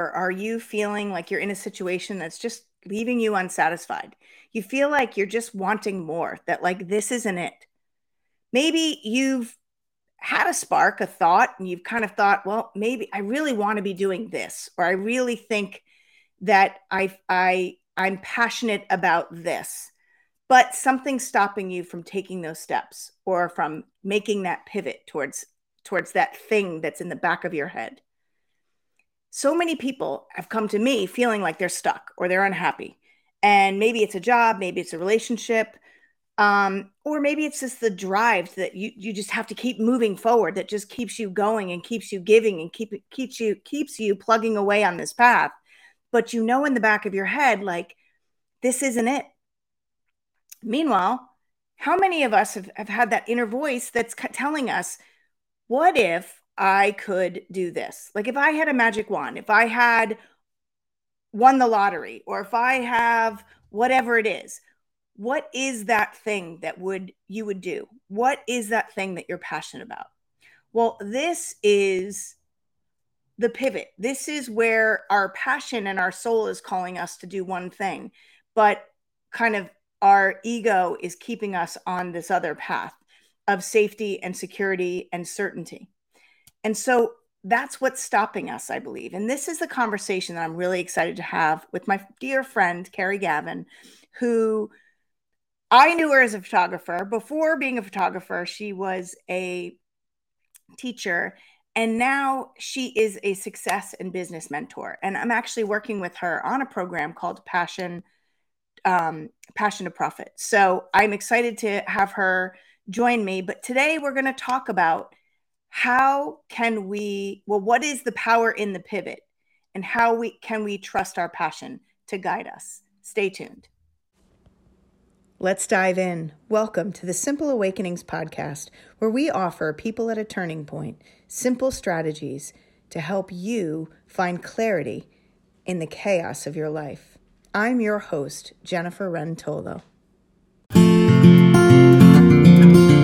Or are you feeling like you're in a situation that's just leaving you unsatisfied? You feel like you're just wanting more, that like this isn't it. Maybe you've had a spark, a thought, and you've kind of thought, well, maybe I really want to be doing this, or I really think that I I I'm passionate about this. But something's stopping you from taking those steps or from making that pivot towards towards that thing that's in the back of your head so many people have come to me feeling like they're stuck or they're unhappy. And maybe it's a job, maybe it's a relationship, um, or maybe it's just the drive that you you just have to keep moving forward that just keeps you going and keeps you giving and keep keeps you keeps you plugging away on this path. But you know in the back of your head, like, this isn't it. Meanwhile, how many of us have, have had that inner voice that's telling us, what if I could do this. Like if I had a magic wand, if I had won the lottery, or if I have whatever it is, what is that thing that would you would do? What is that thing that you're passionate about? Well, this is the pivot. This is where our passion and our soul is calling us to do one thing, but kind of our ego is keeping us on this other path of safety and security and certainty. And so that's what's stopping us, I believe. And this is the conversation that I'm really excited to have with my dear friend, Keri Gavin, who I knew her as a photographer. Before being a photographer, she was a teacher. And now she is a success and business mentor. And I'm actually working with her on a program called Passion um, Passion to Profit. So I'm excited to have her join me. But today we're going to talk about how can we well what is the power in the pivot? And how we can we trust our passion to guide us? Stay tuned. Let's dive in. Welcome to the simple awakenings podcast where we offer people at a turning point simple strategies to help you find clarity in the chaos of your life. I'm your host jennifer rentolo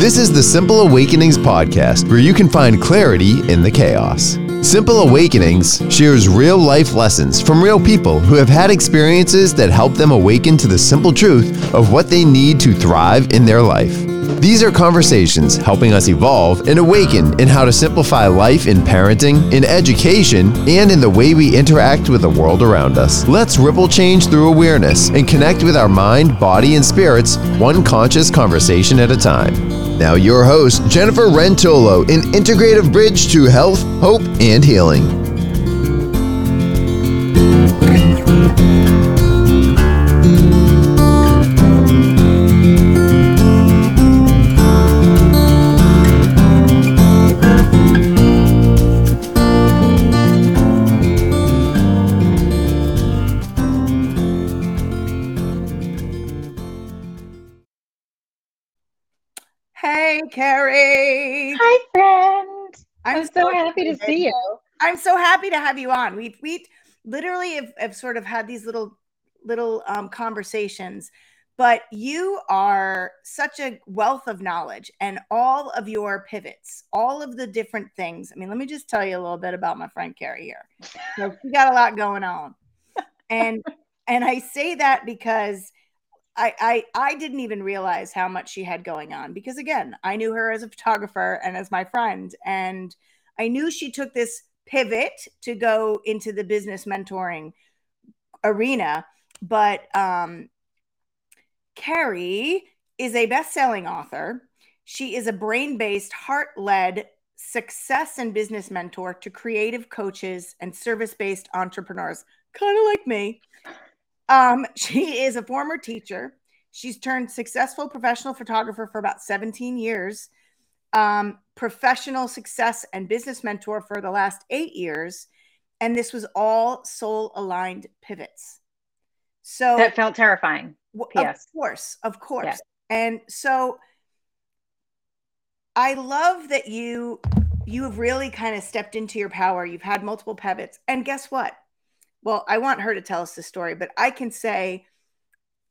This is the Simple Awakenings podcast where you can find clarity in the chaos. Simple Awakenings shares real life lessons from real people who have had experiences that help them awaken to the simple truth of what they need to thrive in their life. These are conversations helping us evolve and awaken in how to simplify life in parenting, in education, and in the way we interact with the world around us. Let's ripple change through awareness and connect with our mind, body, and spirits, one conscious conversation at a time. Now, your host, Jennifer Rentolo, an integrative bridge to health, hope, and healing. I'm, I'm so, so happy to see you. I'm so happy to have you on. We we literally have, have sort of had these little little um, conversations, but you are such a wealth of knowledge and all of your pivots, all of the different things. I mean, let me just tell you a little bit about my friend Keri here. So she got a lot going on, and and I say that because I, I I didn't even realize how much she had going on because again, I knew her as a photographer and as my friend, and I knew she took this pivot to go into the business mentoring arena. But um, Keri is a best-selling author. She is a brain-based, heart-led success and business mentor to creative coaches and service-based entrepreneurs, kind of like me. Um, she is a former teacher. She's turned successful professional photographer for about 17 years, um, professional success and business mentor for the last eight years. And this was all soul aligned pivots. So that felt terrifying. Of course, of course. And so I love that you you have really kind of stepped into your power. You've had multiple pivots. And guess what? Well, I want her to tell us the story, but I can say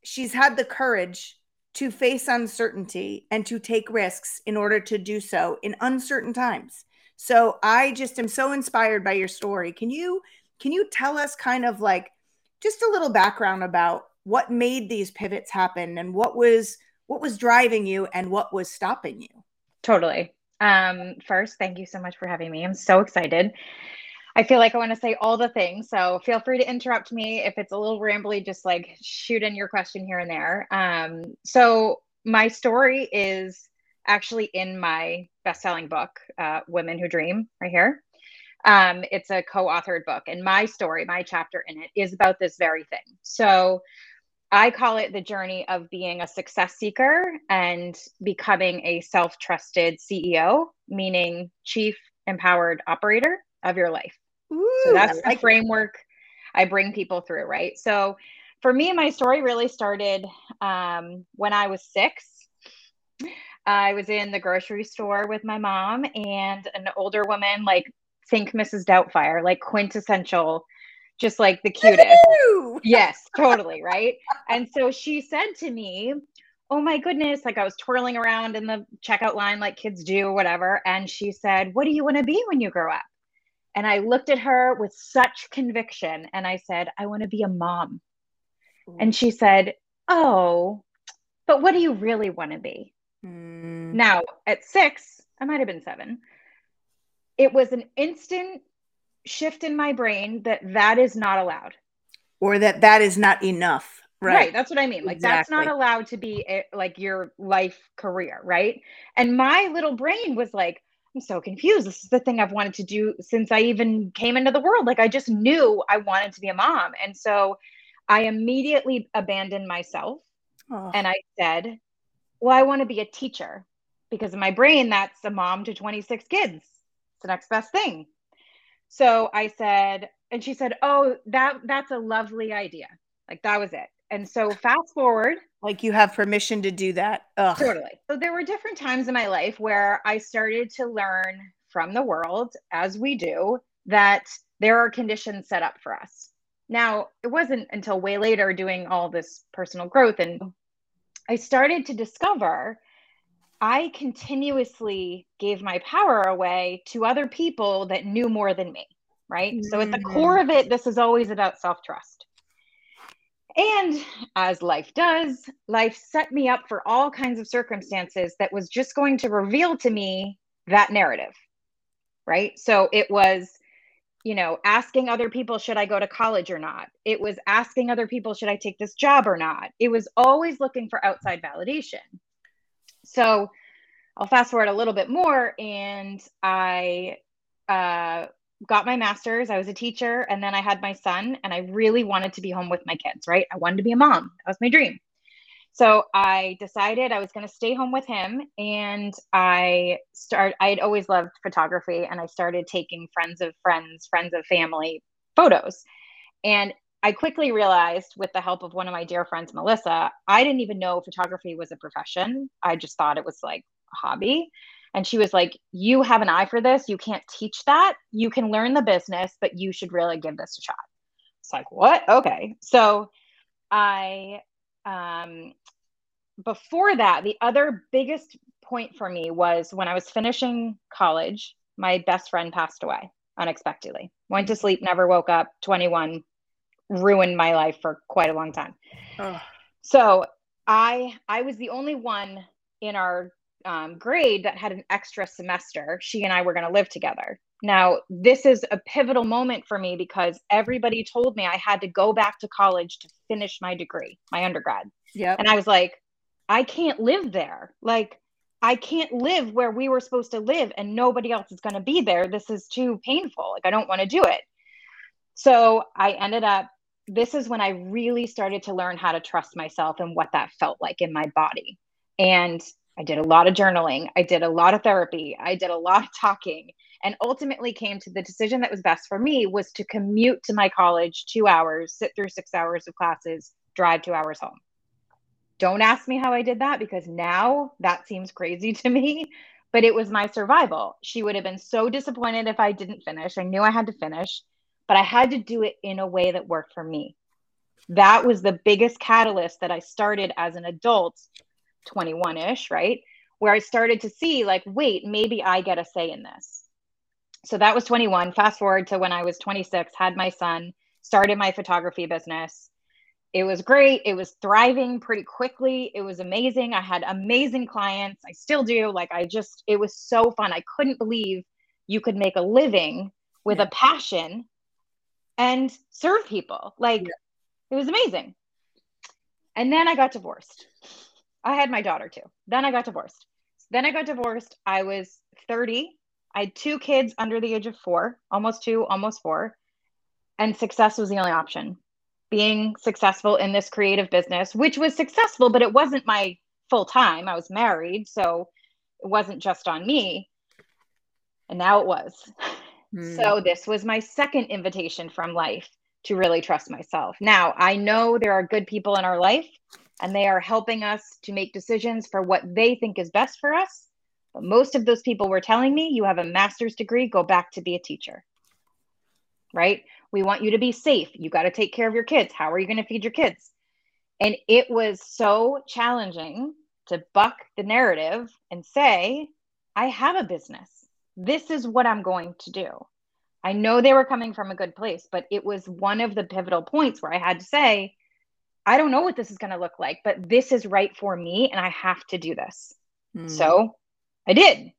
she's had the courage to face uncertainty and to take risks in order to do so in uncertain times. So I just am so inspired by your story. Can you Can you tell us kind of like just a little background about what made these pivots happen and what was what was driving you and what was stopping you? Totally. Um, first, thank you so much for having me. I'm so excited. I feel like I want to say all the things. So feel free to interrupt me if it's a little rambly, just like shoot in your question here and there. Um, so my story is actually in my best-selling book, uh, Women Who Dream, right here. Um, it's a co-authored book, and my story, my chapter in it, is about this very thing. So I call it the journey of being a success seeker and becoming a self-trusted CEO, meaning chief empowered operator of your life. Ooh, so that's the framework I bring people through, right? So for me, my story really started um, when I was six. I was in the grocery store with my mom and an older woman, like think Mrs. Doubtfire, like quintessential, just like the cutest. yes, totally, right? And so she said to me, Oh my goodness, like I was twirling around in the checkout line like kids do, whatever. And she said, What do you want to be when you grow up? And I looked at her with such conviction and I said, I want to be a mom. And she said, Oh, but what do you really want to be? Mm. Now, at six, I might have been seven, it was an instant shift in my brain that that is not allowed. Or that that is not enough. Right. right that's what I mean. Like, exactly. that's not allowed to be a, like your life career. Right. And my little brain was like, I'm so confused. This is the thing I've wanted to do since I even came into the world. Like, I just knew I wanted to be a mom. And so I immediately abandoned myself oh. and I said, Well, I want to be a teacher because in my brain, that's a mom to 26 kids. It's the next best thing. So I said, and she said, Oh, that that's a lovely idea. Like that was it. And so fast forward. Like you have permission to do that. Ugh. Totally. So there were different times in my life where I started to learn from the world, as we do, that there are conditions set up for us. Now, it wasn't until way later doing all this personal growth and I started to discover I continuously gave my power away to other people that knew more than me, right? Mm-hmm. So at the mm. core of it, this is always about self trust. And as life does, life set me up for all kinds of circumstances that was just going to reveal to me that narrative, right? So it was you know, asking other people, should I go to college or not? It was asking other people, should I take this job or not? It was always looking for outside validation. So I'll fast forward a little bit more, and I uh, got my master's. I was a teacher, and then I had my son, and I really wanted to be home with my kids, right? I wanted to be a mom. That was my dream. So I decided I was going to stay home with him and I start I had always loved photography and I started taking friends of friends, friends of family photos. And I quickly realized with the help of one of my dear friends Melissa, I didn't even know photography was a profession. I just thought it was like a hobby. And she was like, "You have an eye for this. You can't teach that. You can learn the business, but you should really give this a shot." It's like, "What?" Okay. So I um, before that, the other biggest point for me was when I was finishing college, my best friend passed away unexpectedly. Went to sleep, never woke up, 21, ruined my life for quite a long time. Oh. So I I was the only one in our um, grade that had an extra semester. She and I were going to live together. Now, this is a pivotal moment for me because everybody told me I had to go back to college to finish my degree, my undergrad. Yeah. And I was like, I can't live there. Like, I can't live where we were supposed to live and nobody else is going to be there. This is too painful. Like, I don't want to do it. So I ended up, this is when I really started to learn how to trust myself and what that felt like in my body. And I did a lot of journaling. I did a lot of therapy. I did a lot of talking and ultimately came to the decision that was best for me was to commute to my college two hours, sit through six hours of classes, drive two hours home. Don't ask me how I did that because now that seems crazy to me, but it was my survival. She would have been so disappointed if I didn't finish. I knew I had to finish, but I had to do it in a way that worked for me. That was the biggest catalyst that I started as an adult, 21 ish, right? Where I started to see, like, wait, maybe I get a say in this. so that was 21. Fast forward to when I was 26, had my son, started my photography business. It was great. It was thriving pretty quickly. It was amazing. I had amazing clients. I still do. Like, I just, it was so fun. I couldn't believe you could make a living with yeah. a passion and serve people. Like, yeah. it was amazing. And then I got divorced. I had my daughter too. Then I got divorced. Then I got divorced. I was 30. I had two kids under the age of four, almost two, almost four. And success was the only option. Being successful in this creative business, which was successful, but it wasn't my full time. I was married. So it wasn't just on me. And now it was. Mm. So this was my second invitation from life to really trust myself. Now, I know there are good people in our life and they are helping us to make decisions for what they think is best for us. But most of those people were telling me, you have a master's degree, go back to be a teacher. Right? We want you to be safe. You got to take care of your kids. How are you going to feed your kids? And it was so challenging to buck the narrative and say, I have a business. This is what I'm going to do. I know they were coming from a good place, but it was one of the pivotal points where I had to say, I don't know what this is going to look like, but this is right for me and I have to do this. Mm. So I did.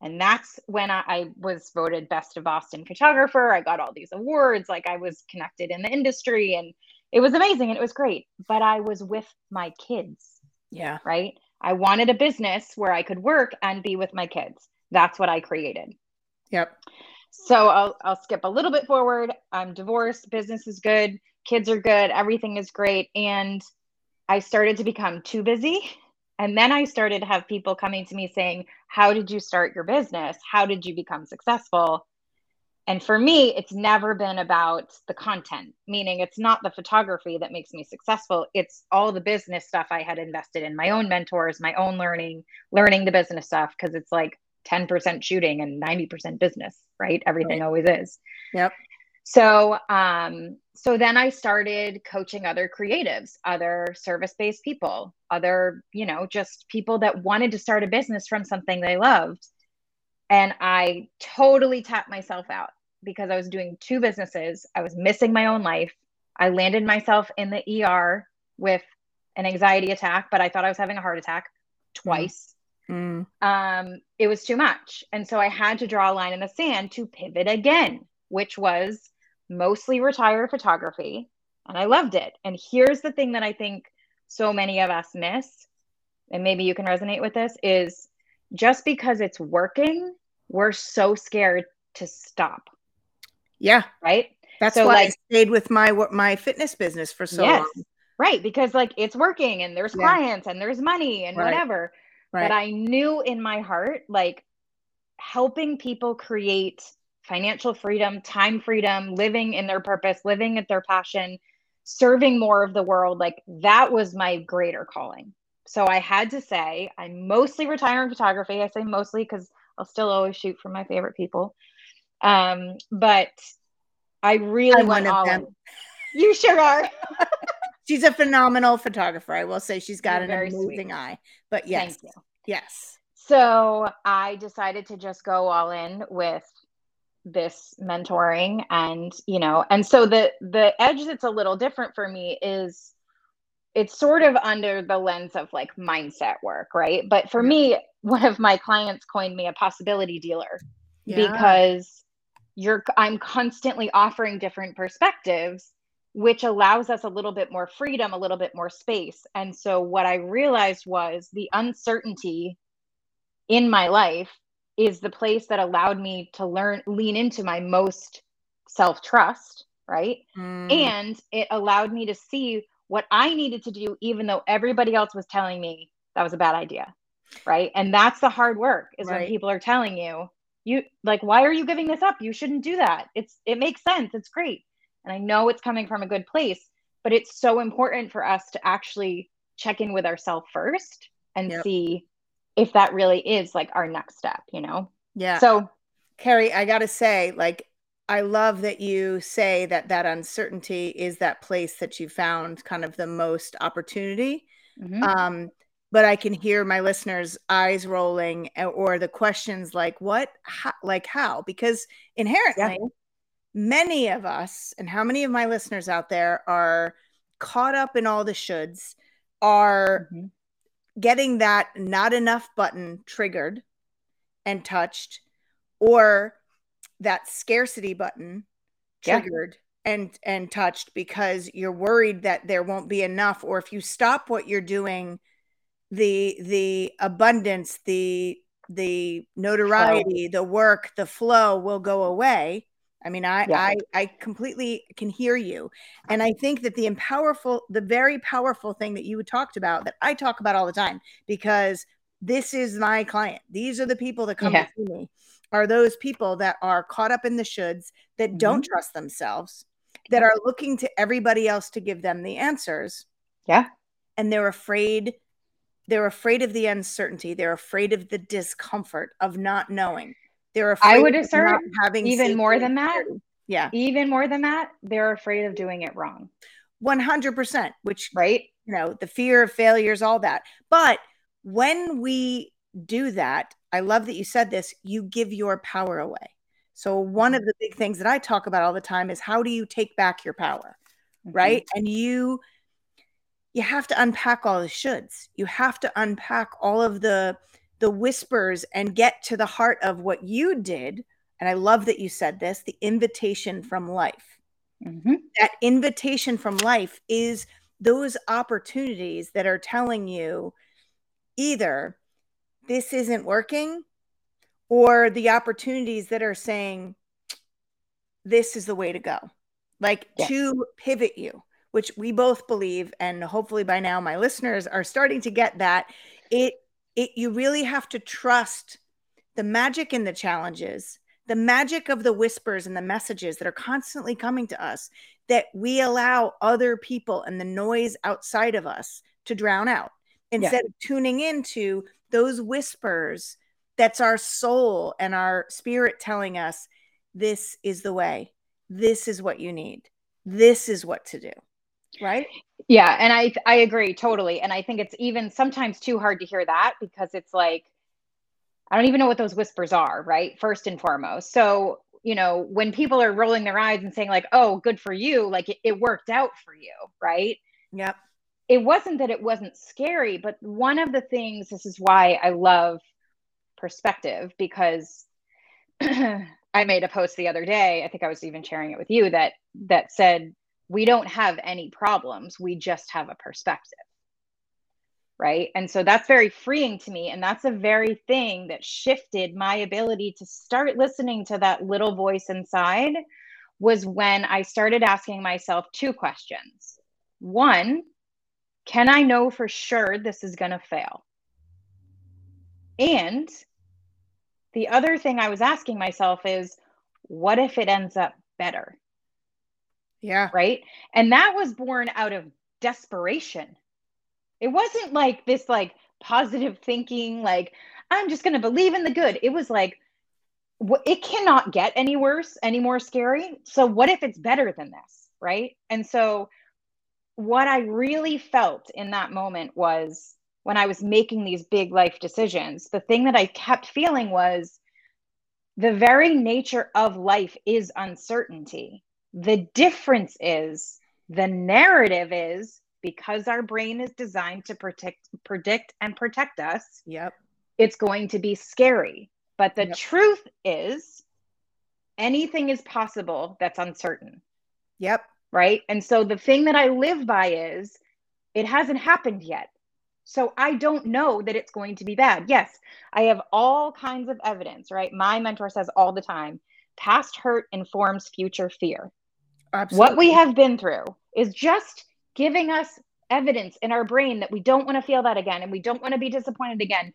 And that's when I, I, was voted best of Boston photographer. I got all these awards. Like I was connected in the industry and it was amazing and it was great. But I was with my kids. Yeah. Right. I wanted a business where I could work and be with my kids. That's what I created. Yep. So I'll, I'll skip a little bit forward. I'm divorced, business is good, kids are good, everything is great. And I started to become too busy. And then I started to have people coming to me saying, How did you start your business? How did you become successful? And for me, it's never been about the content, meaning it's not the photography that makes me successful. It's all the business stuff I had invested in my own mentors, my own learning, learning the business stuff, because it's like 10% shooting and 90% business, right? Everything right. always is. Yep. So, um, so then I started coaching other creatives, other service-based people, other, you know, just people that wanted to start a business from something they loved. And I totally tapped myself out because I was doing two businesses. I was missing my own life. I landed myself in the ER with an anxiety attack, but I thought I was having a heart attack twice. Mm. Um, it was too much. And so I had to draw a line in the sand to pivot again, which was mostly retired photography. And I loved it. And here's the thing that I think so many of us miss, and maybe you can resonate with this is just because it's working, we're so scared to stop. Yeah. Right. That's so why like, I stayed with my my fitness business for so yes, long. Right, because like it's working and there's yeah. clients and there's money and right. whatever. Right. But I knew in my heart, like helping people create financial freedom, time freedom, living in their purpose, living at their passion, serving more of the world, like that was my greater calling. So I had to say, I'm mostly retiring photography. I say mostly because I'll still always shoot for my favorite people. Um, but I really I'm went all in. You sure are. she's a phenomenal photographer. I will say she's got You're an amazing sweet. eye. But yes, yes. So I decided to just go all in with this mentoring and you know and so the the edge that's a little different for me is it's sort of under the lens of like mindset work right but for me one of my clients coined me a possibility dealer yeah. because you're i'm constantly offering different perspectives which allows us a little bit more freedom, a little bit more space. And so, what I realized was the uncertainty in my life is the place that allowed me to learn, lean into my most self trust, right? Mm. And it allowed me to see what I needed to do, even though everybody else was telling me that was a bad idea, right? And that's the hard work is right. when people are telling you, you like, why are you giving this up? You shouldn't do that. It's, it makes sense. It's great and I know it's coming from a good place, but it's so important for us to actually check in with ourselves first and yep. see if that really is like our next step, you know? Yeah. So, Keri, I got to say, like, I love that you say that that uncertainty is that place that you found kind of the most opportunity. Mm-hmm. Um, but I can hear my listeners' eyes rolling or the questions like, what, how, like how? Because inherently, yeah. many of us, and how many of my listeners out there are caught up in all the shoulds, are mm-hmm. Getting that not enough button triggered and touched, or that scarcity button triggered yeah. and and touched because you're worried that there won't be enough or if you stop what you're doing the the abundance the the notoriety flow. the work the flow will go away i mean I, yeah. I i completely can hear you and i think that the powerful the very powerful thing that you talked about that i talk about all the time because this is my client these are the people that come yeah. to see me are those people that are caught up in the shoulds that mm-hmm. don't trust themselves that are looking to everybody else to give them the answers yeah and they're afraid they're afraid of the uncertainty. They're afraid of the discomfort of not knowing. They're afraid I would assert having even more than that. Yeah. Even more than that, they're afraid of doing it wrong. 100%, which, right? You know, the fear of failures, all that. But when we do that, I love that you said this, you give your power away. So, one of the big things that I talk about all the time is how do you take back your power? Mm-hmm. Right. And you, you have to unpack all the shoulds. You have to unpack all of the the whispers and get to the heart of what you did. And I love that you said this, the invitation from life. Mm-hmm. That invitation from life is those opportunities that are telling you either this isn't working or the opportunities that are saying this is the way to go like yes. to pivot you which we both believe and hopefully by now my listeners are starting to get that it it you really have to trust the magic in the challenges the magic of the whispers and the messages that are constantly coming to us that we allow other people and the noise outside of us to drown out. Instead yeah. of tuning into those whispers that's our soul and our spirit telling us this is the way. This is what you need. This is what to do right? Yeah and i i agree totally and i think it's even sometimes too hard to hear that because it's like i don't even know what those whispers are right first and foremost. So you know when people are rolling their eyes and saying like oh good for you like it, it worked out for you right? Yep. It wasn't that it wasn't scary but one of the things this is why i love perspective because i made a post the other day i think i was even sharing it with you that that said we don't have any problems. We just have a perspective. Right. And so that's very freeing to me. And that's a very thing that shifted my ability to start listening to that little voice inside was when I started asking myself two questions. One, can I know for sure this is going to fail? And the other thing I was asking myself is, what if it ends up better? Yeah. Right. And that was born out of desperation. It wasn't like this, like positive thinking, like, I'm just going to believe in the good. It was like, it cannot get any worse, any more scary. So, what if it's better than this? Right. And so, what I really felt in that moment was when I was making these big life decisions, the thing that I kept feeling was the very nature of life is uncertainty. The difference is the narrative is because our brain is designed to protect, predict, and protect us. Yep. It's going to be scary. But the yep. truth is, anything is possible that's uncertain. Yep. Right. And so the thing that I live by is it hasn't happened yet. So I don't know that it's going to be bad. Yes, I have all kinds of evidence, right? My mentor says all the time past hurt informs future fear. Absolutely. What we have been through is just giving us evidence in our brain that we don't want to feel that again and we don't want to be disappointed again.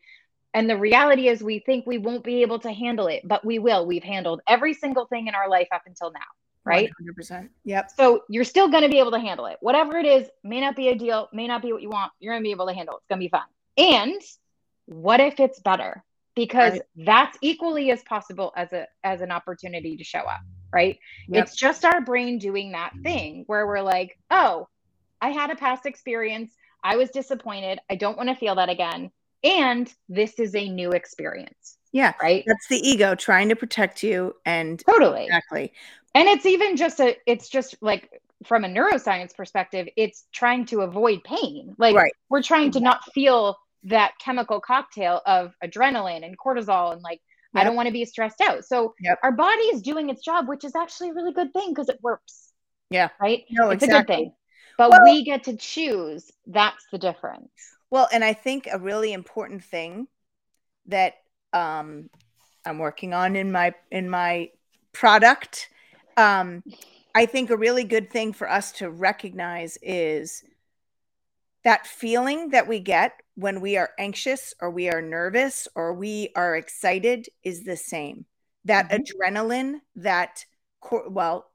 And the reality is, we think we won't be able to handle it, but we will. We've handled every single thing in our life up until now, right? 100%. Yep. So you're still going to be able to handle it. Whatever it is, may not be ideal, may not be what you want. You're going to be able to handle it. It's going to be fun. And what if it's better? Because right. that's equally as possible as a as an opportunity to show up right? Yep. It's just our brain doing that thing where we're like, oh, I had a past experience. I was disappointed. I don't want to feel that again. And this is a new experience. Yeah. Right. That's the ego trying to protect you. And totally. Exactly. And it's even just a, it's just like from a neuroscience perspective, it's trying to avoid pain. Like right. we're trying to not feel that chemical cocktail of adrenaline and cortisol and like yep. I don't want to be stressed out. So yep. our body is doing its job, which is actually a really good thing because it works. Yeah. Right? No, it's exactly. a good thing. But well, we get to choose. That's the difference. Well, and I think a really important thing that um I'm working on in my in my product um I think a really good thing for us to recognize is that feeling that we get when we are anxious or we are nervous or we are excited is the same. That mm-hmm. adrenaline, that, well,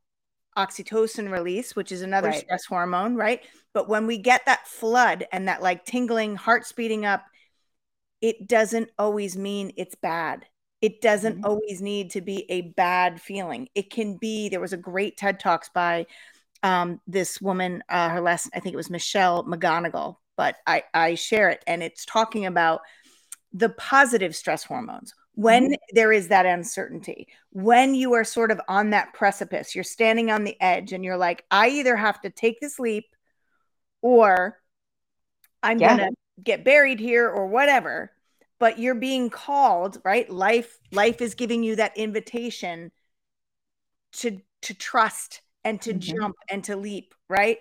oxytocin release, which is another right. stress hormone, right? But when we get that flood and that like tingling, heart speeding up, it doesn't always mean it's bad. It doesn't mm-hmm. always need to be a bad feeling. It can be, there was a great TED Talks by um, this woman, uh, her last, I think it was Michelle McGonigal, but I, I share it. And it's talking about the positive stress hormones. When mm-hmm. there is that uncertainty, when you are sort of on that precipice, you're standing on the edge and you're like, I either have to take this leap or I'm yeah. going to get buried here or whatever but you're being called right life life is giving you that invitation to to trust and to mm-hmm. jump and to leap right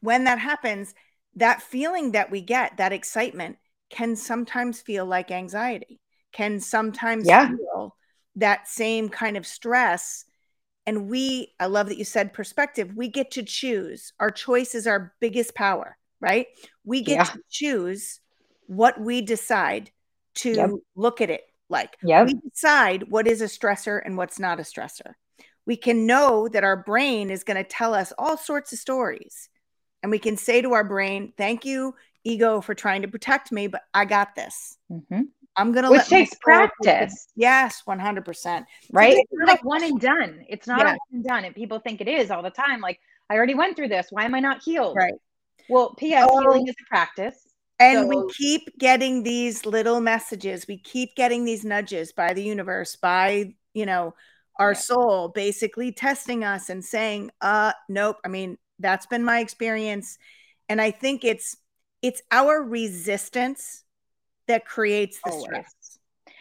when that happens that feeling that we get that excitement can sometimes feel like anxiety can sometimes yeah. feel that same kind of stress and we i love that you said perspective we get to choose our choice is our biggest power right we get yeah. to choose what we decide to yep. look at it like. Yep. We decide what is a stressor and what's not a stressor. We can know that our brain is going to tell us all sorts of stories. And we can say to our brain, thank you, ego, for trying to protect me, but I got this. Mm-hmm. I'm going to Which takes practice. Yes, 100%. Right? So it's like one and done. It's not yeah. one and done. And people think it is all the time. Like, I already went through this. Why am I not healed? Right. Well, P.S. Oh. healing is a practice. And so, we keep getting these little messages. We keep getting these nudges by the universe, by, you know, our yeah. soul basically testing us and saying, uh, nope. I mean, that's been my experience. And I think it's it's our resistance that creates the Always. stress.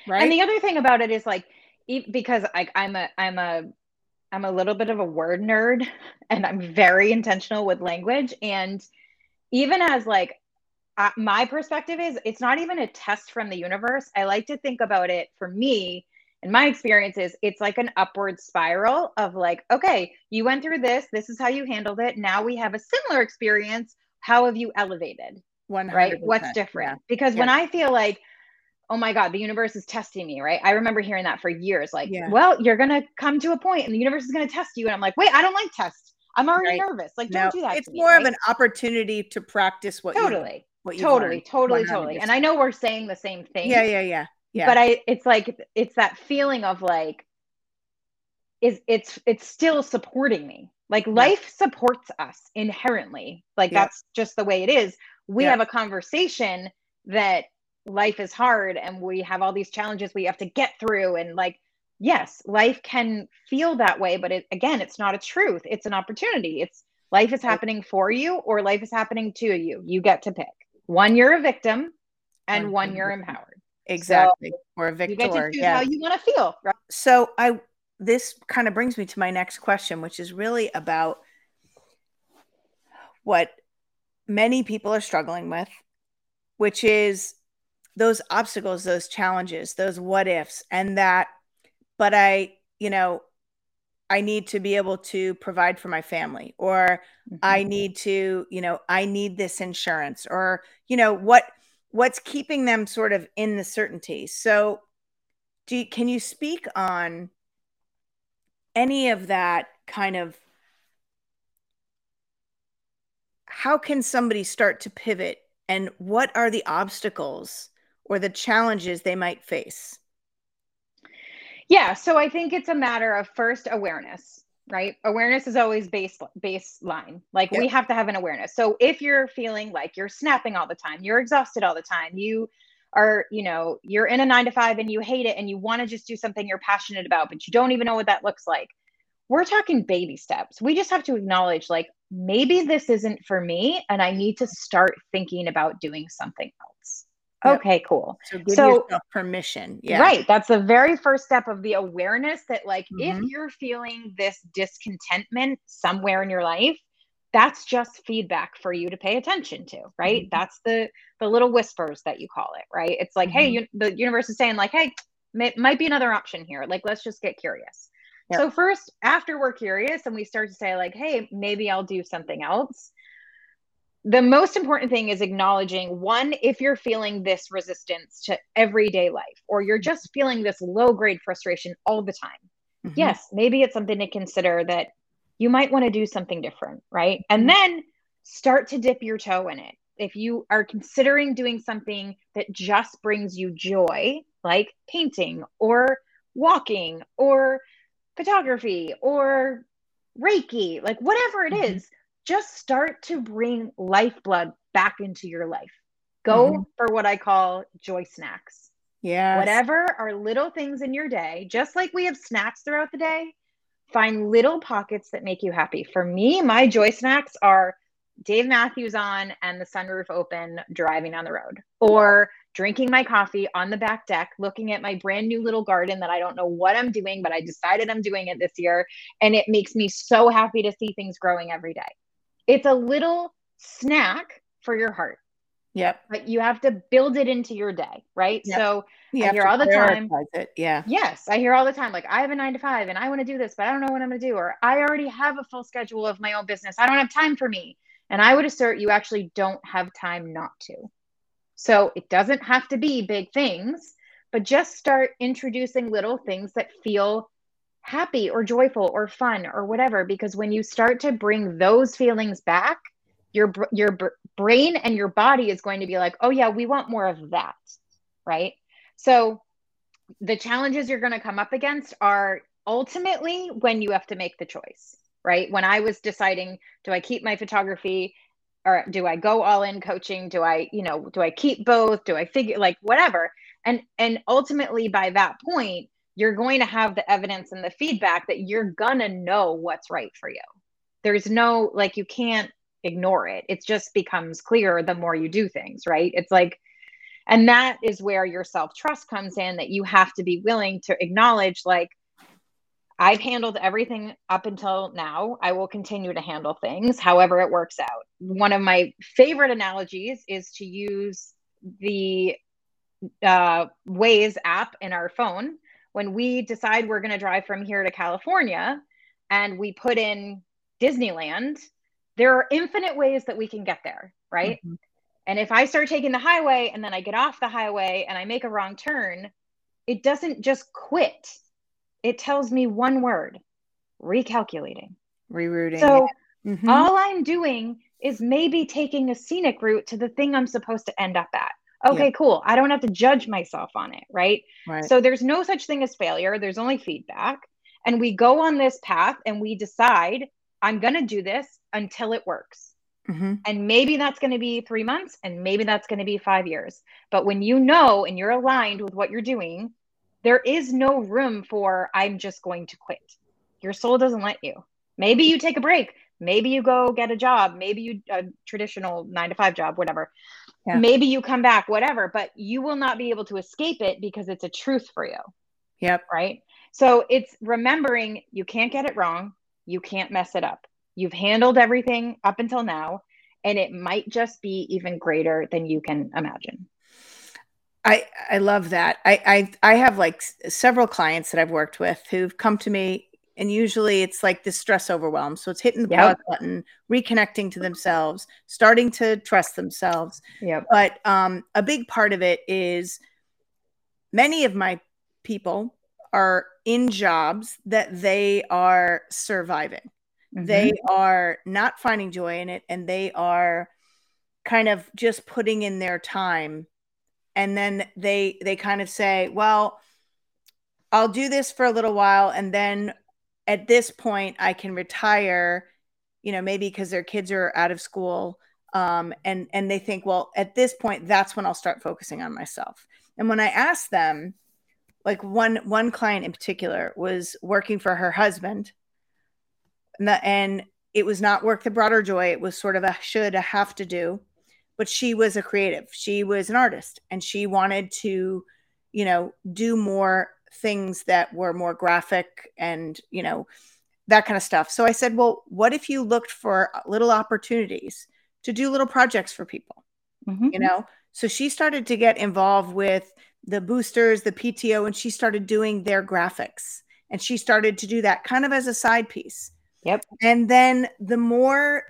Right. And the other thing about it is like because like I'm a I'm a I'm a little bit of a word nerd and I'm very intentional with language and even as like uh, my perspective is it's not even a test from the universe. I like to think about it for me and my experience is it's like an upward spiral of like, okay, you went through this, this is how you handled it. Now we have a similar experience. How have you elevated? 100%. Right? What's different? Yeah. Because yeah. when I feel like, oh my God, the universe is testing me, right? I remember hearing that for years. Like, yeah. well, you're going to come to a point and the universe is going to test you. And I'm like, wait, I don't like tests. I'm already right. nervous. Like, don't do that. It's me, more right? of an opportunity to practice what totally totally totally 100%. totally and i know we're saying the same thing yeah yeah yeah yeah. But i it's like it's that feeling of like is it's it's still supporting me. Like yeah. life supports us inherently. Like yeah. that's just the way it is. We yeah. have a conversation that life is hard and we have all these challenges we have to get through. And like yes life can feel that way but it, again it's not a truth. It's an opportunity. It's life is happening for you or life is happening to you. You get to pick. One you're a victim and one you're empowered exactly so or a victor you get to choose yeah. how you want to feel right? so i this kind of brings me to my next question which is really about what many people are struggling with which is those obstacles those challenges those what ifs and that but i you know I need to be able to provide for my family or mm-hmm. I need to, you know, I need this insurance or, you know, what what's keeping them sort of in the certainty. So do you, can you speak on any of that kind of how can somebody start to pivot and what are the obstacles or the challenges they might face? Yeah, so I think it's a matter of first awareness, right? Awareness is always base baseline. Like yep. we have to have an awareness. So if you're feeling like you're snapping all the time, you're exhausted all the time, you are, you know, you're in a 9 to 5 and you hate it and you want to just do something you're passionate about, but you don't even know what that looks like. We're talking baby steps. We just have to acknowledge like maybe this isn't for me and I need to start thinking about doing something else. Yep. Okay, cool. So give so, yourself permission. Yeah. Right. That's the very first step of the awareness that like mm-hmm. if you're feeling this discontentment somewhere in your life, that's just feedback for you to pay attention to, right? Mm-hmm. That's the the little whispers that you call it, right? It's like, mm-hmm. hey, you, the universe is saying like, hey, may, might be another option here. Like let's just get curious. Yep. So first, after we're curious and we start to say like, hey, maybe I'll do something else the most important thing is acknowledging one if you're feeling this resistance to everyday life or you're just feeling this low grade frustration all the time mm-hmm. yes maybe it's something to consider that you might want to do something different right and mm-hmm. then start to dip your toe in it if you are considering doing something that just brings you joy like painting or walking or photography or reiki like whatever it mm-hmm. is just start to bring lifeblood back into your life. Go mm-hmm. for what I call joy snacks. Yeah. Whatever are little things in your day, just like we have snacks throughout the day, find little pockets that make you happy. For me, my joy snacks are Dave Matthews on and the sunroof open driving on the road, or drinking my coffee on the back deck, looking at my brand new little garden that I don't know what I'm doing, but I decided I'm doing it this year. And it makes me so happy to see things growing every day. It's a little snack for your heart. Yep. But you have to build it into your day, right? Yep. So you I hear all the time. It. Yeah. Yes. I hear all the time, like, I have a nine to five and I want to do this, but I don't know what I'm going to do. Or I already have a full schedule of my own business. I don't have time for me. And I would assert you actually don't have time not to. So it doesn't have to be big things, but just start introducing little things that feel happy or joyful or fun or whatever because when you start to bring those feelings back your your brain and your body is going to be like oh yeah we want more of that right? So the challenges you're going to come up against are ultimately when you have to make the choice right? When i was deciding do i keep my photography or do i go all in coaching? Do i you know do i keep both? Do i figure like whatever? And and ultimately by that point you're going to have the evidence and the feedback that you're gonna know what's right for you. There's no like you can't ignore it. It just becomes clearer the more you do things, right? It's like and that is where your self-trust comes in that you have to be willing to acknowledge like I've handled everything up until now. I will continue to handle things however it works out. One of my favorite analogies is to use the uh, Waze app in our phone when we decide we're going to drive from here to California and we put in Disneyland, there are infinite ways that we can get there, right? Mm-hmm. And if I start taking the highway and then I get off the highway and I make a wrong turn, it doesn't just quit. It tells me one word recalculating, rerouting. So mm-hmm. all I'm doing is maybe taking a scenic route to the thing I'm supposed to end up at okay yeah. cool. I don't have to judge myself on it right? right. So there's no such thing as failure. There's only feedback. And we go on this path and we decide i'm going to do this until it works. Mm-hmm. and maybe that's going to be three months and maybe that's going to be five years. But when you know and you're aligned with what you're doing there is no room for i'm just going to quit. Your soul doesn't let you. Maybe you take a break. Maybe you go get a job. Maybe you a traditional nine to five job whatever yeah. maybe you come back whatever but you will not be able to escape it because it's a truth for you. Yep. Right? So it's remembering you can't get it wrong. You can't mess it up. You've handled everything up until now and it might just be even greater than you can imagine. I I love that. I I I have like several clients that I've worked with who've come to me and usually it's like this stress overwhelm. So it's hitting the yep. pause button, reconnecting to themselves, starting to trust themselves. Yeah. But um, a big part of it is many of my people are in jobs that they are surviving. Mm-hmm. They are not finding joy in it and they are kind of just putting in their time and then they they kind of say, "Well, I'll do this for a little while and then at this point I can retire, you know, maybe because their kids are out of school. Um, and and they think, well, at this point, that's when I'll start focusing on myself. And when I asked them, like one one client in particular was working for her husband, and, the, and it was not work that brought her joy. It was sort of a should, a have to do. But she was a creative. She was an artist, and she wanted to, you know, do more things that were more graphic and you know that kind of stuff. So i said well what if you looked for little opportunities to do little projects for people? Mm-hmm. you know? So she started to get involved with the boosters the pto and she started doing their graphics. And she started to do that kind of as a side piece. Yep. And then the more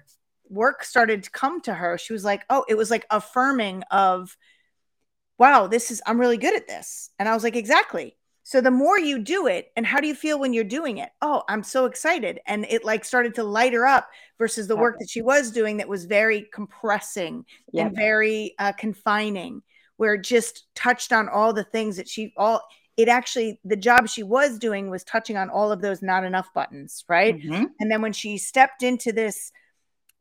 work started to come to her she was like oh it was like affirming of wow this is i'm really good at this. And i was like exactly so the more you do it, and how do you feel when you're doing it? Oh, I'm so excited. And it like started to light her up versus the work that she was doing that was very compressing yep. and very uh, confining, where it just touched on all the things that she all it actually the job she was doing was touching on all of those not enough buttons, right? Mm-hmm. And then when she stepped into this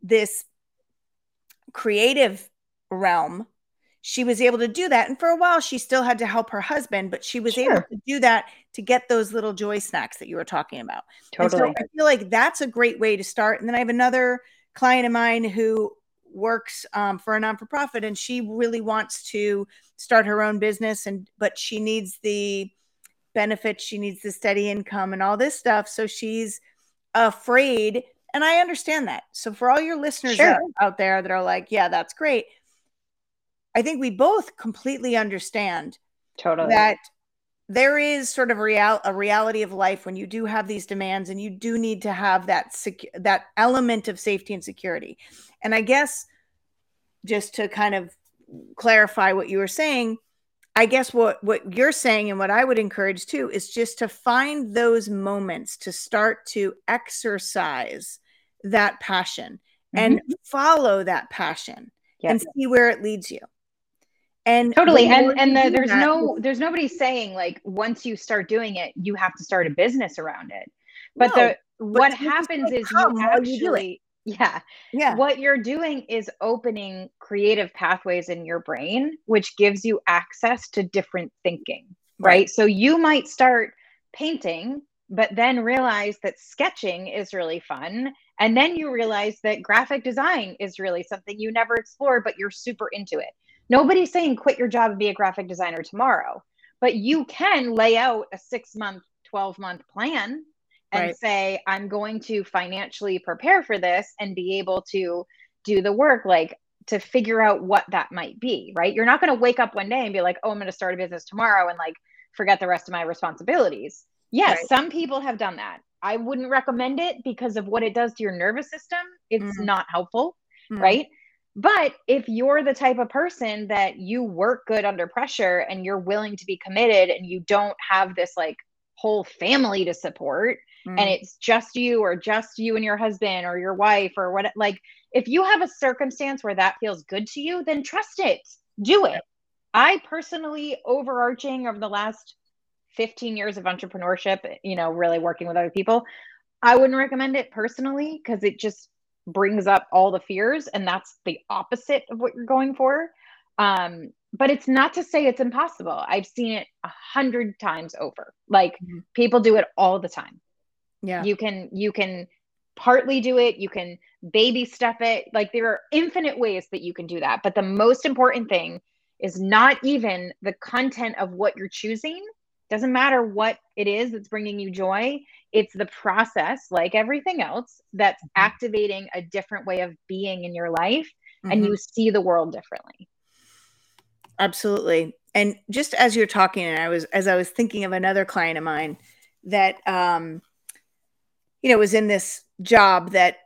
this creative realm she was able to do that. And for a while, she still had to help her husband, but she was sure. able to do that to get those little joy snacks that you were talking about. Totally. So I feel like that's a great way to start. And then I have another client of mine who works um, for a non for profit and she really wants to start her own business and but she needs the benefits she needs the steady income and all this stuff so she's afraid and i understand that so for all your listeners sure. out, out there that are like yeah that's great I think we both completely understand totally that there is sort of a, real, a reality of life when you do have these demands and you do need to have that sec- that element of safety and security. And I guess just to kind of clarify what you were saying, I guess what what you're saying and what I would encourage too is just to find those moments to start to exercise that passion mm-hmm. and follow that passion yes. and see where it leads you and totally. and and the, there's that, no there's nobody saying like once you start doing it you have to start a business around it. But no, the what happens is you actually you yeah. Yeah. What you're doing is opening creative pathways in your brain which gives you access to different thinking right, right? so you might start painting but then realize that sketching is really fun. And then you realize that graphic design is really something you never explored but you're super into it Nobody's saying quit your job and be a graphic designer tomorrow, but you can lay out a six month, 12 month plan and right. say, I'm going to financially prepare for this and be able to do the work, like to figure out what that might be, right? You're not going to wake up one day and be like, oh, I'm going to start a business tomorrow and like forget the rest of my responsibilities. Yes, right. some people have done that. I wouldn't recommend it because of what it does to your nervous system. It's mm-hmm. not helpful, mm-hmm. right? But if you're the type of person that you work good under pressure and you're willing to be committed and you don't have this like whole family to support mm. and it's just you or just you and your husband or your wife or what like if you have a circumstance where that feels good to you then trust it. Do it. I personally overarching over the last 15 years of entrepreneurship you know really working with other people i wouldn't recommend it personally because it just brings up all the fears and that's the opposite of what you're going for. Um, but it's not to say it's impossible. I've seen it a hundred times over. Like mm-hmm. people do it all the time. Yeah. You can you can partly do it you can baby step it. Like there are infinite ways that you can do that. But the most important thing is not even the content of what you're choosing doesn't matter what it is that's bringing you joy it's the process like everything else that's mm-hmm. activating a different way of being in your life mm-hmm. and you see the world differently absolutely and just as you're talking and i was as i was thinking of another client of mine that um you know was in this job that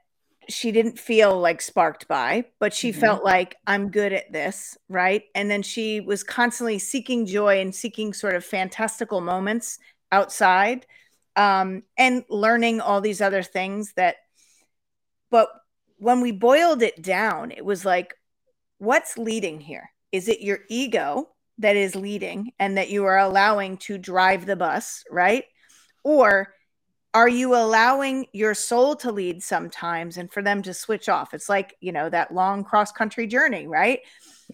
she didn't feel like sparked by, but she mm-hmm. felt like I'm good at this, right? And then she was constantly seeking joy and seeking sort of fantastical moments outside um, and learning all these other things that, but when we boiled it down, it was like, what's leading here? Is it your ego that is leading and that you are allowing to drive the bus, right? Or are you allowing your soul to lead sometimes and for them to switch off? It's like, you know, that long cross country journey, right?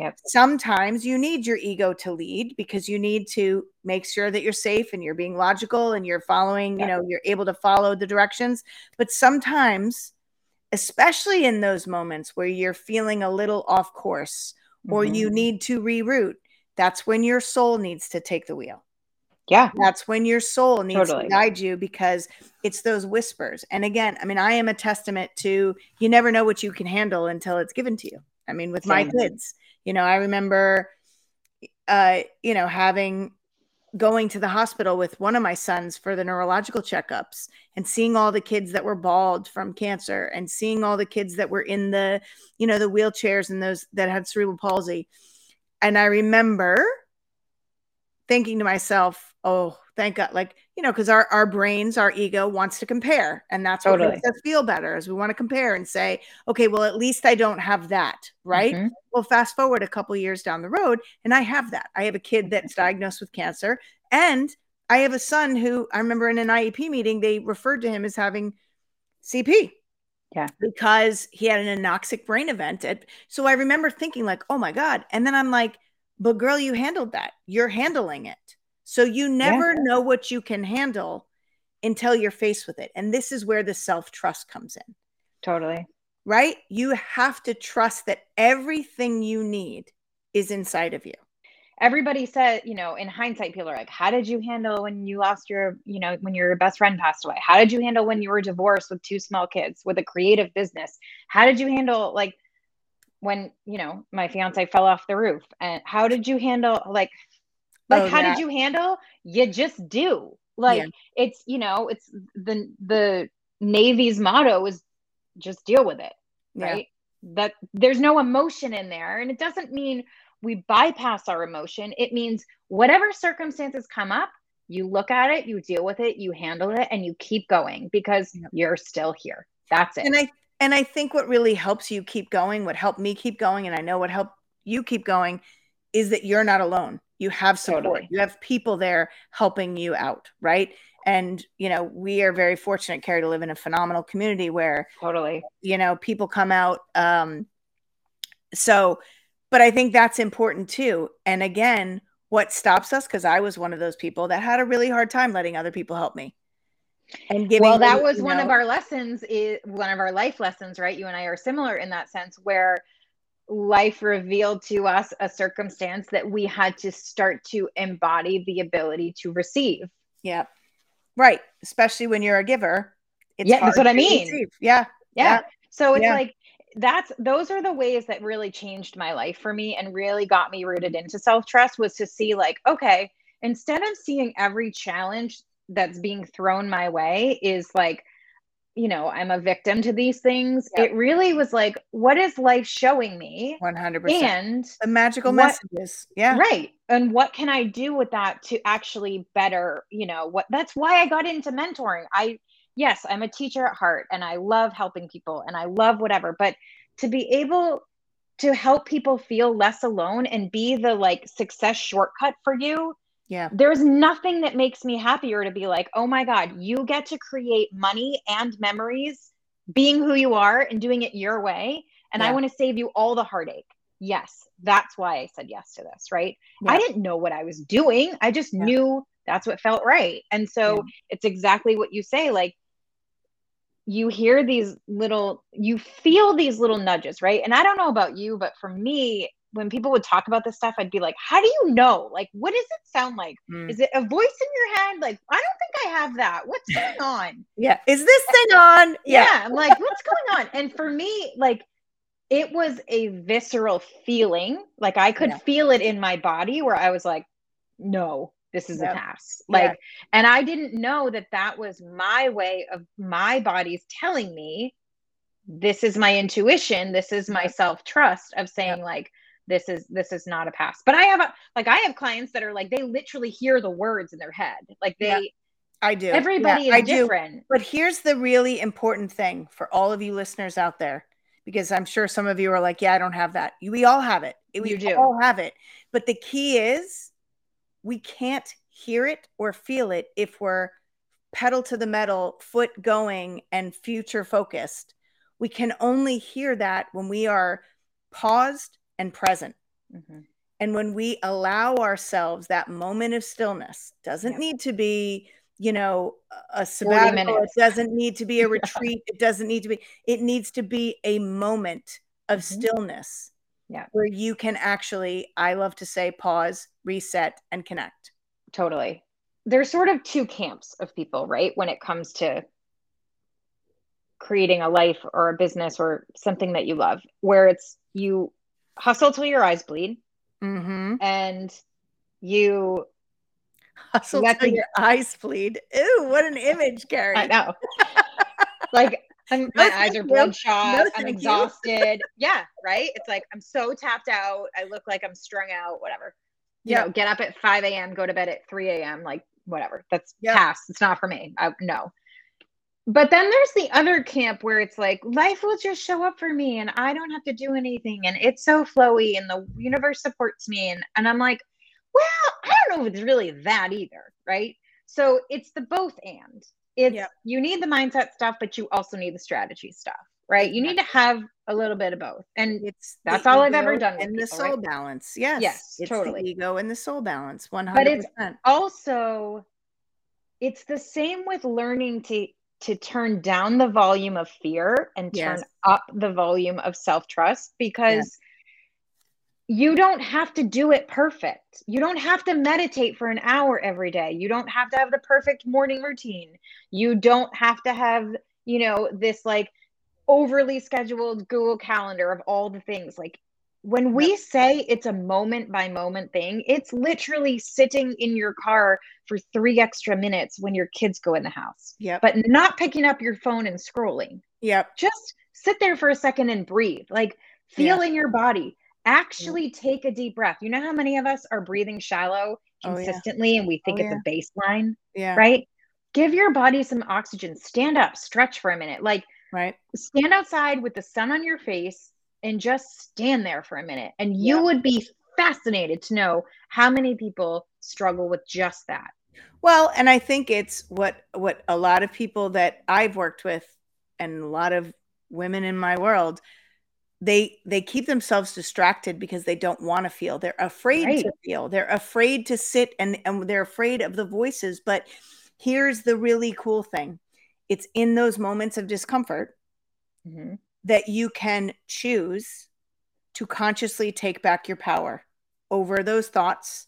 Yep. Sometimes you need your ego to lead because you need to make sure that you're safe and you're being logical and you're following, yep. you know, you're able to follow the directions. But sometimes, especially in those moments where you're feeling a little off course or mm-hmm. you need to reroute, that's when your soul needs to take the wheel. Yeah. That's when your soul needs totally. to guide you because it's those whispers. And again, I mean, I am a testament to you never know what you can handle until it's given to you. I mean, with Same. my kids, you know, I remember, uh, you know, having going to the hospital with one of my sons for the neurological checkups and seeing all the kids that were bald from cancer and seeing all the kids that were in the, you know, the wheelchairs and those that had cerebral palsy. And I remember thinking to myself, oh, thank God. Like, you know, because our, our brains, our ego wants to compare. And that's what totally. makes us feel better as we want to compare and say, okay, well, at least I don't have that. Right. Mm-hmm. Well, fast forward a couple years down the road, and I have that. I have a kid that's diagnosed with cancer. And I have a son who I remember in an IEP meeting, they referred to him as having CP. Yeah. Because he had an anoxic brain event. At, so I remember thinking, like, oh my God. And then I'm like, but girl, you handled that. You're handling it. So you never yeah. know what you can handle until you're faced with it. And this is where the self trust comes in. Totally. Right? You have to trust that everything you need is inside of you. Everybody said, you know, in hindsight, people are like, how did you handle when you lost your, you know, when your best friend passed away? How did you handle when you were divorced with two small kids with a creative business? How did you handle like when you know my fiance fell off the roof and how did you handle like like oh, how did you handle? You just do. Like yeah. it's you know it's the the navy's motto is just deal with it right? Yeah. that there's no emotion in there and it doesn't mean we bypass our emotion. It means whatever circumstances come up you look at it you deal with it you handle it and you keep going because you're still here. That's it. And i and I think what really helps you keep going, what helped me keep going, and I know what helped you keep going, is that you're not alone. You have support. Totally. You have people there helping you out, right? And you know, we are very fortunate, Keri, to live in a phenomenal community where totally, you know, people come out. Um, so, but I think that's important too. And again, what stops us, because I was one of those people that had a really hard time letting other people help me and giving well that was one know, of our lessons is one of our life lessons right you and i are similar in that sense where life revealed to us a circumstance that we had to start to embody the ability to receive. Yeah right. Especially when you're a giver yeah that's what i mean. yeah, yeah. Yeah. So it's yeah. like that's those are the ways that really changed my life for me and really got me rooted into self trust was to see like okay instead of seeing every challenge that's being thrown my way is like you know i'm a victim to these things. Yep. it really was like what is life showing me? 100% and the magical what, messages. Yeah. Right. And what can i do with that to actually better you know what that's why i got into mentoring. I yes i'm a teacher at heart and i love helping people and i love whatever but to be able to help people feel less alone and be the like success shortcut for you yeah. There's nothing that makes me happier to be like, oh my God, you get to create money and memories being who you are and doing it your way. And yeah. I want to save you all the heartache. Yes, that's why I said yes to this, right? Yeah. I didn't know what I was doing. I just yeah. knew that's what felt right. And so it's exactly what you say. Like, you hear these little, you feel these little nudges, right? And I don't know about you, but for me, when people would talk about this stuff, I'd be like, how do you know? Like, what does it sound like? Mm. Is it a voice in your head? Like, I don't think I have that. What's going on? yeah. Is this thing on? Yeah. yeah. I'm like, what's going on? And for me, like, it was a visceral feeling. Like, I could yeah. feel it in my body where I was like, no, this is yep. a pass. Like, and I didn't know that that was my way of my body's telling me this is my intuition this is my self trust of saying like this is this is not a pass. But i have a, like i have clients that are like they literally hear the words in their head. Like they yeah, i do. Everybody yeah, is I different. Do. but here's the really important thing for all of you listeners out there because i'm sure some of you are like yeah i don't have that. We all have it. We you do. all have it. But the key is we can't hear it or feel it if we're pedal to the metal, foot going, and future focused. We can only hear that when we are paused and present. Mm-hmm. And when we allow ourselves that moment of stillness, doesn't yeah. need to be, you know, a sabbatical. It doesn't need to be a retreat. It doesn't need to be, it needs to be a moment of mm-hmm. stillness. Yeah. Where you can actually, I love to say, pause, reset, and connect. Totally. There's sort of two camps of people, right? When it comes to creating a life or a business or something that you love, where it's you hustle till your eyes bleed mm-hmm. and you hustle till your eyes bleed. Ooh, what an image, Keri. I know. like I'm, no, my eyes are bloodshot. No, I'm exhausted. yeah, right. It's like I'm so tapped out. I look like I'm strung out. Whatever. You yep. know, get up at 5 a.m., go to bed at 3 a.m. Like whatever. That's yep. past. It's not for me. I, no but then there's the other camp where it's like life will just show up for me and I don't have to do anything and it's so flowy and the universe supports me and and I'm like, well, I don't know if it's really that either, right? So it's the both and. It's yep. you need the mindset stuff, but you also need the strategy stuff, right? You need to have a little bit of both, and it's that's all I've ever done. And the soul right? balance, yes, yes, it's totally. The ego and the soul balance, one hundred. But it's also it's the same with learning to to turn down the volume of fear and turn yes. up the volume of self trust because yes. you don't have to do it perfect. You don't have to meditate for an hour every day. You don't have to have the perfect morning routine. You don't have to have, you know, this like overly scheduled Google Calendar of all the things. Like when we say it's a moment by moment thing, it's literally sitting in your car for three extra minutes when your kids go in the house. Yeah. But not picking up your phone and scrolling. Yep. Just sit there for a second and breathe. Like feel in your body. Actually yeah. take a deep breath. You know how many of us are breathing shallow consistently oh, yeah. and we think oh, it's a baseline? Yeah. Right? Give your body some oxygen. Stand up, stretch for a minute. Like right. Stand outside with the sun on your face and just stand there for a minute. And you yeah. would be fascinated to know how many people struggle with just that. Well, and I think it's what what a lot of people that I've worked with and a lot of women in my world they they keep themselves distracted because they don't want to feel. They're afraid right. to feel. They're afraid to sit and and they're afraid of the voices, but here's the really cool thing. It's in those moments of discomfort mm-hmm that you can choose to consciously take back your power over those thoughts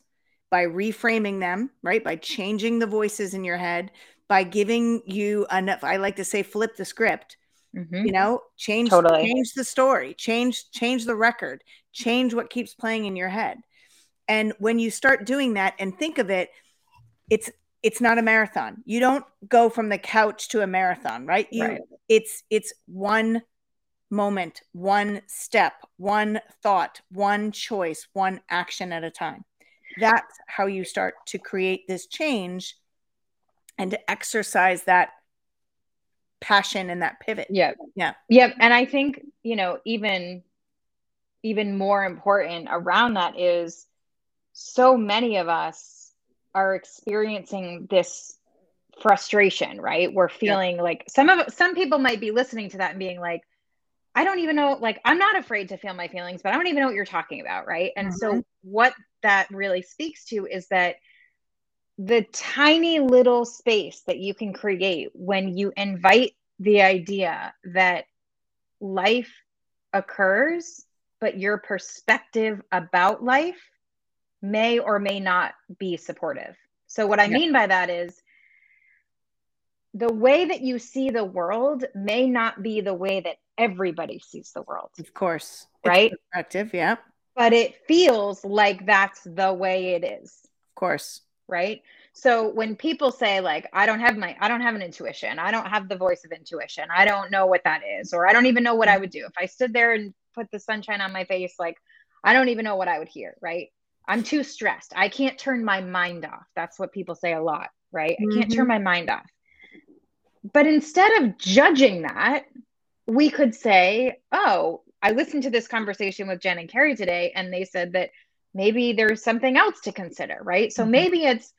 by reframing them, right? By changing the voices in your head, by giving you enough, I like to say, flip the script. Mm-hmm. You know, change totally. change the story, change change the record, change what keeps playing in your head. And when you start doing that and think of it, it's it's not a marathon. You don't go from the couch to a marathon, right? You right. it's it's one moment, one step, one thought, one choice, one action at a time. That's how you start to create this change and to exercise that passion and that pivot. Yeah. Yeah. Yep. And I think, you know, even even more important around that is so many of us are experiencing this frustration, right? We're feeling yeah. like some of some people might be listening to that and being like, I don't even know, like, I'm not afraid to feel my feelings, but I don't even know what you're talking about. Right. And mm-hmm. so, what that really speaks to is that the tiny little space that you can create when you invite the idea that life occurs, but your perspective about life may or may not be supportive. So, what I yeah. mean by that is the way that you see the world may not be the way that everybody sees the world. Of course. Right? perspective, yeah. But it feels like that's the way it is. Of course. Right? So when people say like I don't have my I don't have an intuition. I don't have the voice of intuition. I don't know what that is or I don't even know what I would do. If I stood there and put the sunshine on my face like I don't even know what I would hear, right? I'm too stressed. I can't turn my mind off. That's what people say a lot, right? Mm-hmm. I can't turn mm-hmm. my mind off. But instead of judging that, we could say, oh, I listened to this conversation with Jen and Keri today, and they said that maybe there's something else to consider, right? So mm-hmm. maybe it's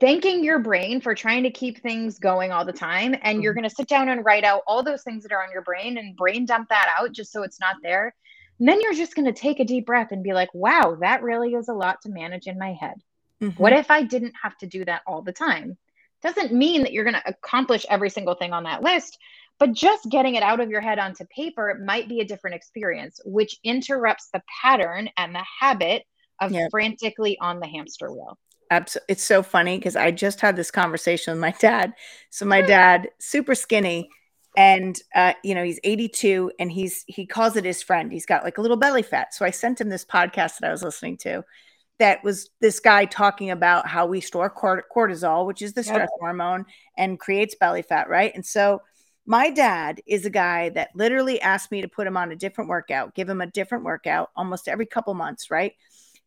thanking your brain for trying to keep things going all the time and you're mm-hmm. going to sit down and write out all those things that are on your brain and brain dump that out just so it's not there and then you're just going to take a deep breath and be like wow that really is a lot to manage in my head mm-hmm. what if i didn't have to do that all the time doesn't mean that you're going to accomplish every single thing on that list but just getting it out of your head onto paper might be a different experience which interrupts the pattern and the habit of yep. frantically on the hamster wheel Absolutely. It's so funny because I just had this conversation with my dad. So my dad, super skinny, and uh, you know he's 82, and he's he calls it his friend. He's got like a little belly fat. So I sent him this podcast that I was listening to. That was this guy talking about how we store cortisol, which is the stress yep. hormone, and creates belly fat, right? And so my dad is a guy that literally asked me to put him on a different workout, give him a different workout almost every couple months, right?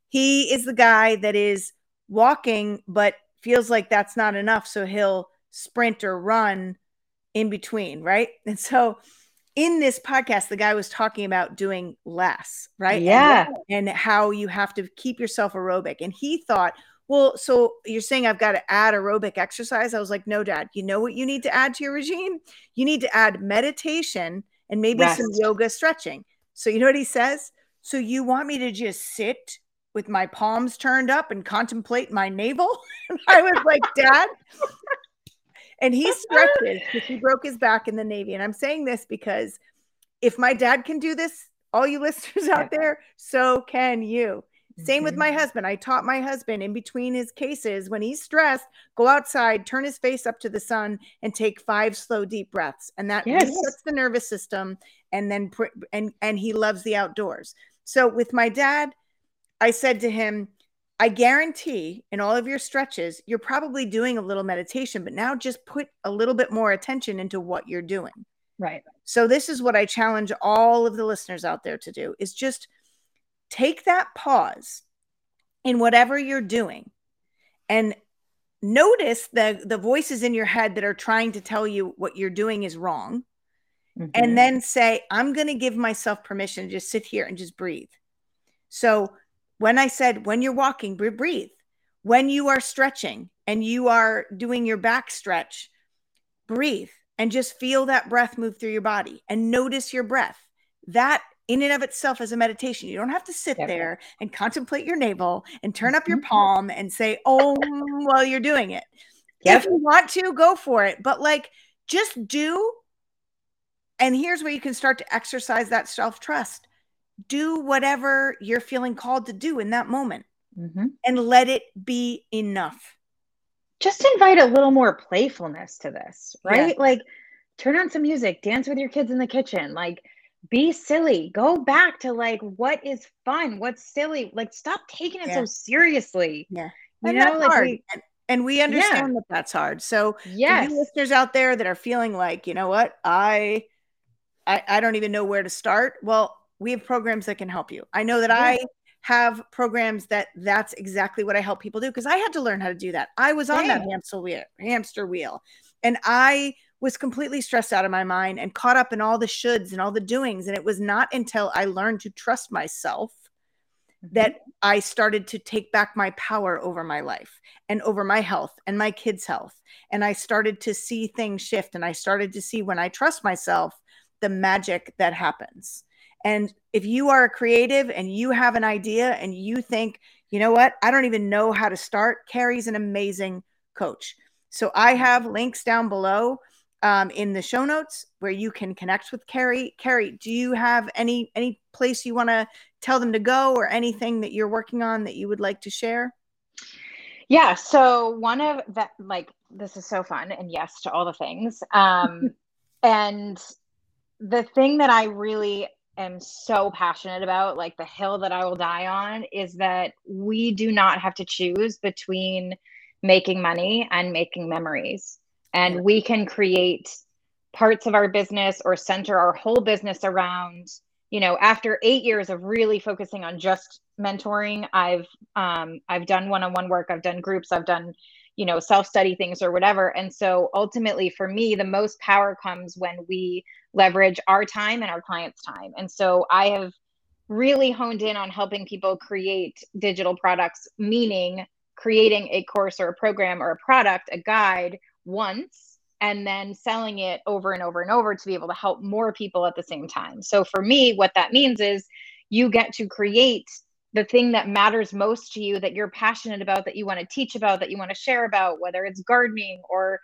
He is the guy that is walking, but feels like that's not enough. So he'll sprint or run in between, right? And so in this podcast, the guy was talking about doing less, right? Yeah. And, and how you have to keep yourself aerobic. And he thought, well, so you're saying I've got to add aerobic exercise? I was like, no, dad, you know what you need to add to your regime? You need to add meditation and maybe Rest. some yoga stretching. So, you know what he says? So, you want me to just sit with my palms turned up and contemplate my navel. I was like, Dad. And he stretches because he broke his back in the Navy. And I'm saying this because if my dad can do this, all you listeners out there, so can you. Same with my mm-hmm. husband. I taught my husband in between his cases when he's stressed, go outside, turn his face up to the sun, and take five slow, deep breaths, and that yes. resets the nervous system. And then, and and he loves the outdoors. So with my dad, I said to him, I guarantee in all of your stretches, you're probably doing a little meditation, but now just put a little bit more attention into what you're doing. Right. So this is what I challenge all of the listeners out there to do is just take that pause in whatever you're doing and notice the the voices in your head that are trying to tell you what you're doing is wrong. Mm-hmm. And then say, I'm going to give myself permission to just sit here and just breathe. So when I said, when you're walking, breathe. When you are stretching and you are doing your back stretch, breathe and just feel that breath move through your body and notice your breath. That in and of itself is a meditation. You don't have to sit there and contemplate your navel and turn up your mm-hmm. palm and say, oh, while you're doing it. Yep. If you want to, go for it. But like, just do. And here's where you can start to exercise that self trust do whatever you're feeling called to do in that moment mm-hmm. and let it be enough. Just invite a little more playfulness to this, right? Yeah. Like turn on some music, dance with your kids in the kitchen, like be silly. Go back to like what is fun, what's silly. Like stop taking it yeah. so seriously. Yeah. You and know, like hard. We, and we understand yeah. that that's hard. So, yes. listeners out there that are feeling like, you know what, I, I, I don't even know where to start. Well, we have programs that can help you. I know that yeah. I have programs that that's exactly what I help people do because I had to learn how to do that. I was on that hamster wheel, hamster wheel, and I was completely stressed out of my mind and caught up in all the shoulds and all the doings. And it was not until I learned to trust myself mm-hmm. that I started to take back my power over my life and over my health and my kids' health. And I started to see things shift. And I started to see when I trust myself, the magic that happens. And if you are a creative and you have an idea and you think, you know what, I don't even know how to start, Keri's an amazing coach. So I have links down below um, in the show notes where you can connect with Keri. Keri, do you have any any place you want to tell them to go or anything that you're working on that you would like to share? Yeah. So one of that, like, this is so fun, and yes to all the things. Um, and the thing that I really am so passionate about, like the hill that I will die on, is that we do not have to choose between making money and making memories. And we can create parts of our business or center our whole business around, you know, after eight years of really focusing on just mentoring, I've um, I've done one-on-one work, I've done groups, I've done you know self-study things or whatever and so ultimately for me the most power comes when we leverage our time and our clients time and so i have really honed in on helping people create digital products meaning creating a course or a program or a product, a guide once and then selling it over and over and over to be able to help more people at the same time. So for me, what that means is you get to create the thing that matters most to you that you're passionate about that you want to teach about that you want to share about whether it's gardening or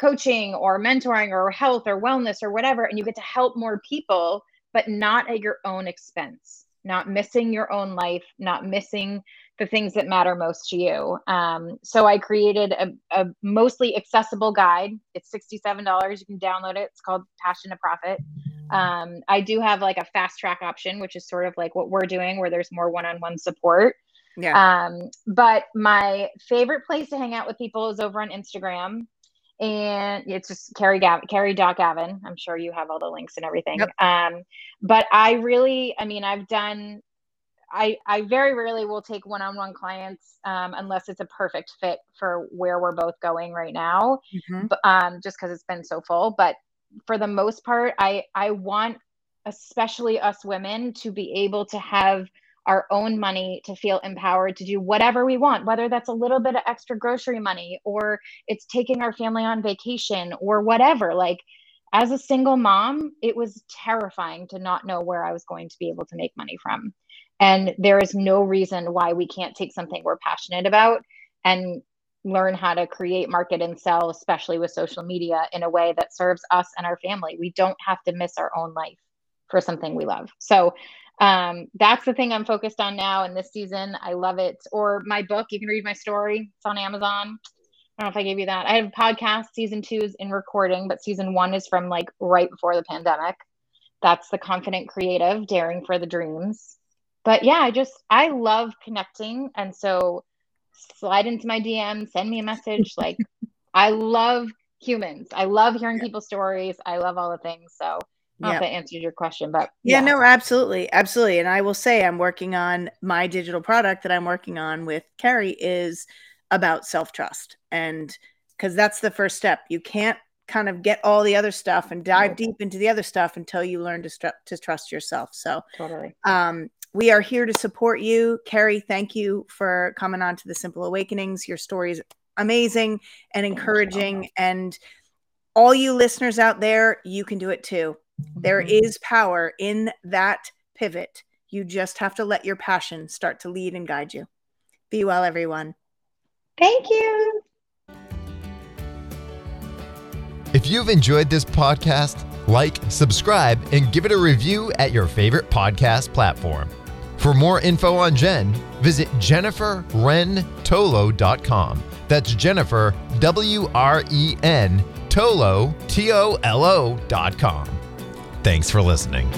coaching or mentoring or health or wellness or whatever and you get to help more people but not at your own expense not missing your own life not missing the things that matter most to you. Um, so i created a, a mostly accessible guide. It's $67 you can download it. It's called passion to profit um, I do have like a fast track option, which is sort of like what we're doing, where there's more one on one support. Yeah. Um, but my favorite place to hang out with people is over on Instagram. And it's just Keri Gavin, Keri Doc Gavin. I'm sure you have all the links and everything. Yep. Um, but I really, I mean, I've done I, I very rarely will take one-on-one clients um, unless it's a perfect fit for where we're both going right now, mm-hmm. but, um, just because it's been so full. But for the most part, I I want especially us women to be able to have our own money to feel empowered to do whatever we want, whether that's a little bit of extra grocery money or it's taking our family on vacation or whatever. Like, as a single mom, it was terrifying to not know where I was going to be able to make money from. And there is no reason why we can't take something we're passionate about and learn how to create, market, and sell, especially with social media, in a way that serves us and our family. We don't have to miss our own life for something we love. So um, that's the thing I'm focused on now in this season. I love it. Or my book, you can read my story. It's on Amazon. I don't know if I gave you that. I have a podcast. Season two is in recording, but season one is from like right before the pandemic. That's the confident creative, daring for the dreams. But yeah, I just I love connecting, and so slide into my DM, send me a message. Like, I love humans. I love hearing people's stories. I love all the things. So, I don't know if that answered your question, but yeah. yeah, no, absolutely, absolutely. And I will say, I'm working on my digital product that I'm working on with Keri is about self trust, and because that's the first step. You can't kind of get all the other stuff and dive deep into the other stuff until you learn to, stru- to trust yourself. So, totally. Um, we are here to support you. Keri, thank you for coming on to the Simple Awakenings. Your story is amazing and encouraging. And all you listeners out there, you can do it too. There mm-hmm. power in that pivot. You just have to let your passion start to lead and guide you. Be well, everyone. Thank you. If you've enjoyed this podcast, like, subscribe, and give it a review at your favorite podcast platform. For more info on Jen, visit jenniferwrentolo.com. That's Jennifer, W R E N, Tolo, T O L O.com. Thanks for listening.